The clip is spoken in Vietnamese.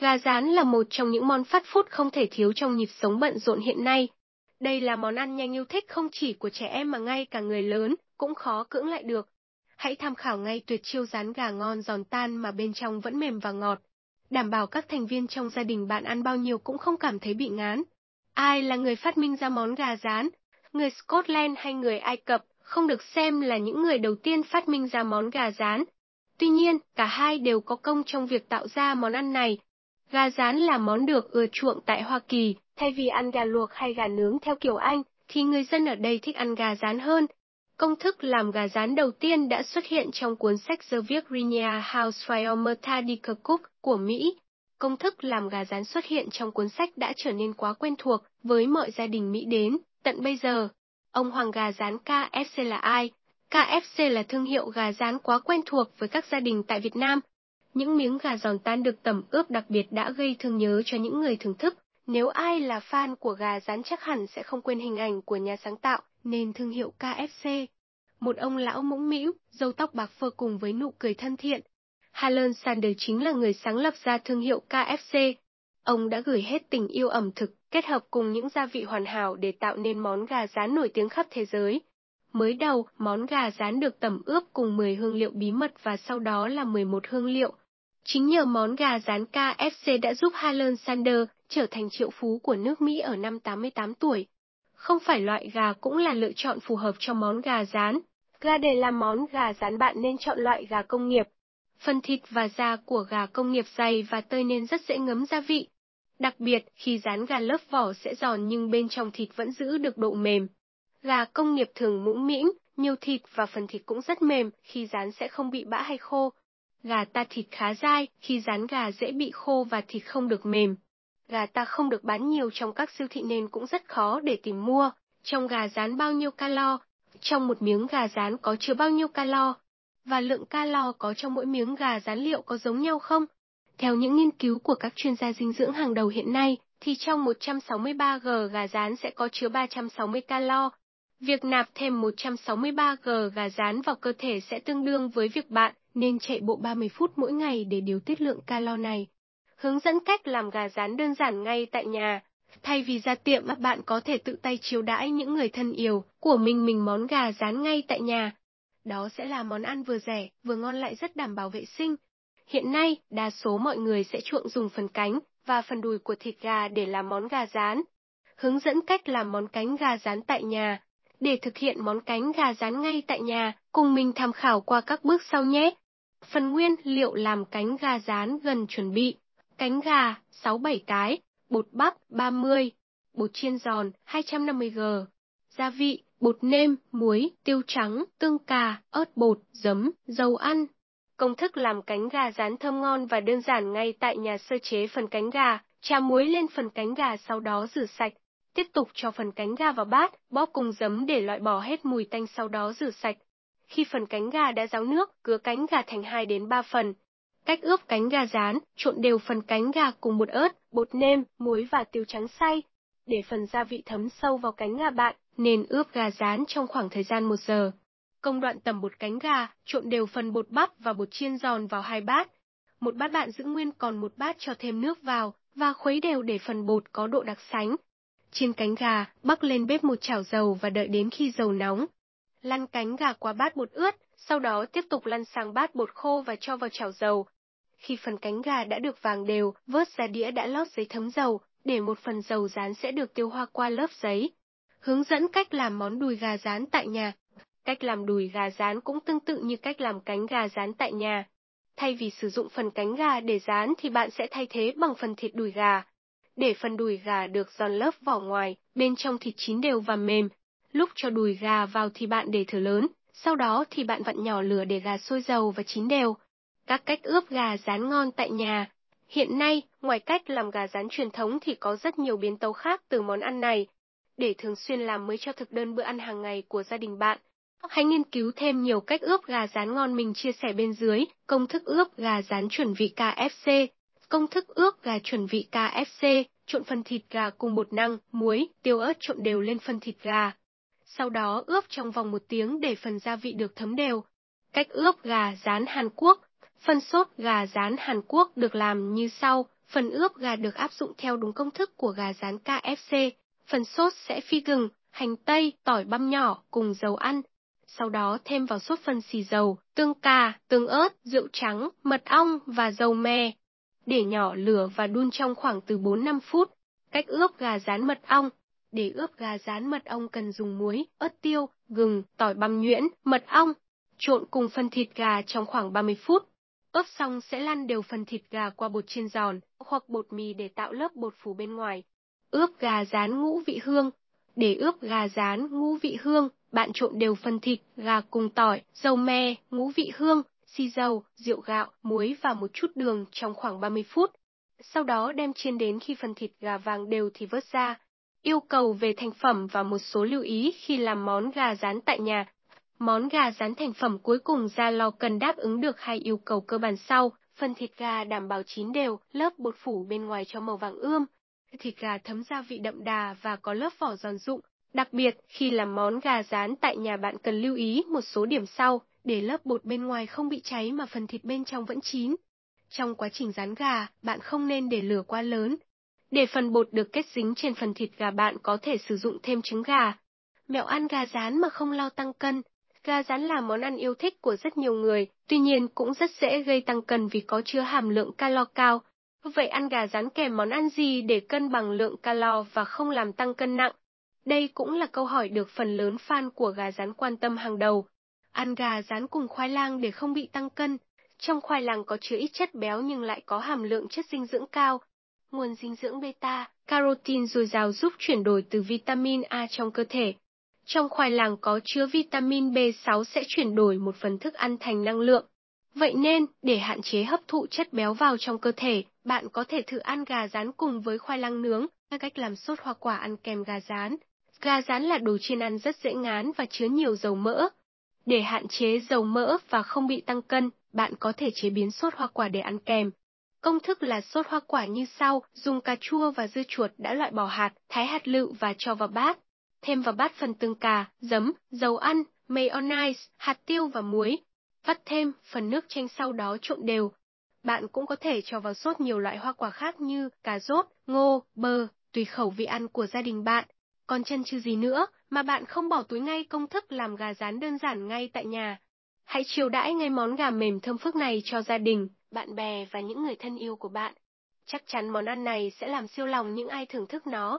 Gà rán là một trong những món phát food không thể thiếu trong nhịp sống bận rộn hiện nay. Đây là món ăn nhanh yêu thích không chỉ của trẻ em mà ngay cả người lớn cũng khó cưỡng lại được. Hãy tham khảo ngay tuyệt chiêu rán gà ngon giòn tan mà bên trong vẫn mềm và ngọt. Đảm bảo các thành viên trong gia đình bạn ăn bao nhiêu cũng không cảm thấy bị ngán. Ai là người phát minh ra món gà rán? Người Scotland hay người Ai Cập không được xem là những người đầu tiên phát minh ra món gà rán. Tuy nhiên, cả hai đều có công trong việc tạo ra món ăn này. Gà rán là món được ưa chuộng tại Hoa Kỳ, thay vì ăn gà luộc hay gà nướng theo kiểu Anh, thì người dân ở đây thích ăn gà rán hơn. Công thức làm gà rán đầu tiên đã xuất hiện trong cuốn sách The Virginia House Fire Martha Cook của Mỹ. Công thức làm gà rán xuất hiện trong cuốn sách đã trở nên quá quen thuộc với mọi gia đình Mỹ đến, tận bây giờ. Ông Hoàng gà rán KFC là ai? KFC là thương hiệu gà rán quá quen thuộc với các gia đình tại Việt Nam. Những miếng gà giòn tan được tẩm ướp đặc biệt đã gây thương nhớ cho những người thưởng thức. Nếu ai là fan của gà rán chắc hẳn sẽ không quên hình ảnh của nhà sáng tạo nên thương hiệu KFC. Một ông lão mũm mĩu, râu tóc bạc phơ cùng với nụ cười thân thiện. Harlan Sanders chính là người sáng lập ra thương hiệu KFC. Ông đã gửi hết tình yêu ẩm thực, kết hợp cùng những gia vị hoàn hảo để tạo nên món gà rán nổi tiếng khắp thế giới. Mới đầu, món gà rán được tẩm ướp cùng 10 hương liệu bí mật và sau đó là 11 hương liệu. Chính nhờ món gà rán KFC đã giúp Harlan Sanders trở thành triệu phú của nước Mỹ ở năm 88 tuổi. Không phải loại gà cũng là lựa chọn phù hợp cho món gà rán. Gà để làm món gà rán bạn nên chọn loại gà công nghiệp. Phần thịt và da của gà công nghiệp dày và tơi nên rất dễ ngấm gia vị. Đặc biệt, khi rán gà lớp vỏ sẽ giòn nhưng bên trong thịt vẫn giữ được độ mềm. Gà công nghiệp thường mũm mĩm, nhiều thịt và phần thịt cũng rất mềm, khi rán sẽ không bị bã hay khô. Gà ta thịt khá dai, khi rán gà dễ bị khô và thịt không được mềm. Gà ta không được bán nhiều trong các siêu thị nên cũng rất khó để tìm mua. Trong gà rán bao nhiêu calo? Trong một miếng gà rán có chứa bao nhiêu calo? Và lượng calo có trong mỗi miếng gà rán liệu có giống nhau không? Theo những nghiên cứu của các chuyên gia dinh dưỡng hàng đầu hiện nay, thì trong 163 g gà rán sẽ có chứa 360 calo. Việc nạp thêm 163 g gà rán vào cơ thể sẽ tương đương với việc bạn nên chạy bộ 30 phút mỗi ngày để điều tiết lượng calo này. Hướng dẫn cách làm gà rán đơn giản ngay tại nhà. Thay vì ra tiệm, bạn có thể tự tay chiếu đãi những người thân yêu của mình mình món gà rán ngay tại nhà. Đó sẽ là món ăn vừa rẻ, vừa ngon lại rất đảm bảo vệ sinh. Hiện nay, đa số mọi người sẽ chuộng dùng phần cánh và phần đùi của thịt gà để làm món gà rán. Hướng dẫn cách làm món cánh gà rán tại nhà. Để thực hiện món cánh gà rán ngay tại nhà, cùng mình tham khảo qua các bước sau nhé. Phần nguyên liệu làm cánh gà rán gần chuẩn bị. Cánh gà 6-7 cái, bột bắp 30, bột chiên giòn 250g, gia vị bột nêm, muối, tiêu trắng, tương cà, ớt bột, giấm, dầu ăn. Công thức làm cánh gà rán thơm ngon và đơn giản ngay tại nhà sơ chế phần cánh gà, trà muối lên phần cánh gà sau đó rửa sạch. Tiếp tục cho phần cánh gà vào bát, bóp cùng giấm để loại bỏ hết mùi tanh sau đó rửa sạch. Khi phần cánh gà đã ráo nước, cứa cánh gà thành 2 đến 3 phần. Cách ướp cánh gà rán, trộn đều phần cánh gà cùng bột ớt, bột nêm, muối và tiêu trắng xay. Để phần gia vị thấm sâu vào cánh gà bạn, nên ướp gà rán trong khoảng thời gian 1 giờ. Công đoạn tẩm bột cánh gà, trộn đều phần bột bắp và bột chiên giòn vào hai bát. Một bát bạn giữ nguyên còn một bát cho thêm nước vào và khuấy đều để phần bột có độ đặc sánh. Chiên cánh gà, bắc lên bếp một chảo dầu và đợi đến khi dầu nóng. Lăn cánh gà qua bát bột ướt, sau đó tiếp tục lăn sang bát bột khô và cho vào chảo dầu. Khi phần cánh gà đã được vàng đều, vớt ra đĩa đã lót giấy thấm dầu, để một phần dầu rán sẽ được tiêu hoa qua lớp giấy. Hướng dẫn cách làm món đùi gà rán tại nhà. Cách làm đùi gà rán cũng tương tự như cách làm cánh gà rán tại nhà. Thay vì sử dụng phần cánh gà để rán thì bạn sẽ thay thế bằng phần thịt đùi gà. Để phần đùi gà được giòn lớp vỏ ngoài, bên trong thịt chín đều và mềm. Lúc cho đùi gà vào thì bạn để thử lớn, sau đó thì bạn vặn nhỏ lửa để gà sôi dầu và chín đều. Các cách ướp gà rán ngon tại nhà. Hiện nay, ngoài cách làm gà rán truyền thống thì có rất nhiều biến tấu khác từ món ăn này, để thường xuyên làm mới cho thực đơn bữa ăn hàng ngày của gia đình bạn. Hãy nghiên cứu thêm nhiều cách ướp gà rán ngon mình chia sẻ bên dưới, công thức ướp gà rán chuẩn vị KFC, công thức ướp gà chuẩn vị KFC, trộn phần thịt gà cùng bột năng, muối, tiêu ớt trộn đều lên phần thịt gà. Sau đó ướp trong vòng một tiếng để phần gia vị được thấm đều. Cách ướp gà rán Hàn Quốc Phần sốt gà rán Hàn Quốc được làm như sau. Phần ướp gà được áp dụng theo đúng công thức của gà rán KFC. Phần sốt sẽ phi gừng, hành tây, tỏi băm nhỏ cùng dầu ăn. Sau đó thêm vào sốt phần xì dầu, tương cà, tương ớt, rượu trắng, mật ong và dầu me. Để nhỏ lửa và đun trong khoảng từ 4-5 phút. Cách ướp gà rán mật ong. Để ướp gà rán mật ong cần dùng muối, ớt tiêu, gừng, tỏi băm nhuyễn, mật ong. Trộn cùng phần thịt gà trong khoảng 30 phút. Ướp xong sẽ lăn đều phần thịt gà qua bột chiên giòn hoặc bột mì để tạo lớp bột phủ bên ngoài. Ướp gà rán ngũ vị hương. Để ướp gà rán ngũ vị hương, bạn trộn đều phần thịt, gà cùng tỏi, dầu me, ngũ vị hương, xì dầu, rượu gạo, muối và một chút đường trong khoảng 30 phút. Sau đó đem chiên đến khi phần thịt gà vàng đều thì vớt ra. Yêu cầu về thành phẩm và một số lưu ý khi làm món gà rán tại nhà. Món gà rán thành phẩm cuối cùng ra lò cần đáp ứng được hai yêu cầu cơ bản sau. Phần thịt gà đảm bảo chín đều, lớp bột phủ bên ngoài cho màu vàng ươm. Thịt gà thấm gia vị đậm đà và có lớp vỏ giòn rụng. Đặc biệt, khi làm món gà rán tại nhà bạn cần lưu ý một số điểm sau, để lớp bột bên ngoài không bị cháy mà phần thịt bên trong vẫn chín. Trong quá trình rán gà, bạn không nên để lửa quá lớn. Để phần bột được kết dính trên phần thịt gà bạn có thể sử dụng thêm trứng gà. Mẹo ăn gà rán mà không lo tăng cân. Gà rán là món ăn yêu thích của rất nhiều người, tuy nhiên cũng rất dễ gây tăng cân vì có chứa hàm lượng calo cao. Vậy ăn gà rán kèm món ăn gì để cân bằng lượng calo và không làm tăng cân nặng? Đây cũng là câu hỏi được phần lớn fan của gà rán quan tâm hàng đầu. Ăn gà rán cùng khoai lang để không bị tăng cân. Trong khoai lang có chứa ít chất béo nhưng lại có hàm lượng chất dinh dưỡng cao. Nguồn dinh dưỡng beta, carotin dồi dào giúp chuyển đổi từ vitamin A trong cơ thể. Trong khoai lang có chứa vitamin B6 sẽ chuyển đổi một phần thức ăn thành năng lượng. Vậy nên, để hạn chế hấp thụ chất béo vào trong cơ thể, bạn có thể thử ăn gà rán cùng với khoai lang nướng, cách làm sốt hoa quả ăn kèm gà rán. Gà rán là đồ chiên ăn rất dễ ngán và chứa nhiều dầu mỡ. Để hạn chế dầu mỡ và không bị tăng cân, bạn có thể chế biến sốt hoa quả để ăn kèm. Công thức là sốt hoa quả như sau, dùng cà chua và dưa chuột đã loại bỏ hạt, thái hạt lựu và cho vào bát. Thêm vào bát phần tương cà, giấm, dầu ăn, mayonnaise, hạt tiêu và muối. Vắt thêm phần nước chanh sau đó trộn đều. Bạn cũng có thể cho vào sốt nhiều loại hoa quả khác như cà rốt, ngô, bơ, tùy khẩu vị ăn của gia đình bạn. Còn chân chứ gì nữa mà bạn không bỏ túi ngay công thức làm gà rán đơn giản ngay tại nhà. Hãy chiều đãi ngay món gà mềm thơm phức này cho gia đình, bạn bè và những người thân yêu của bạn. Chắc chắn món ăn này sẽ làm siêu lòng những ai thưởng thức nó.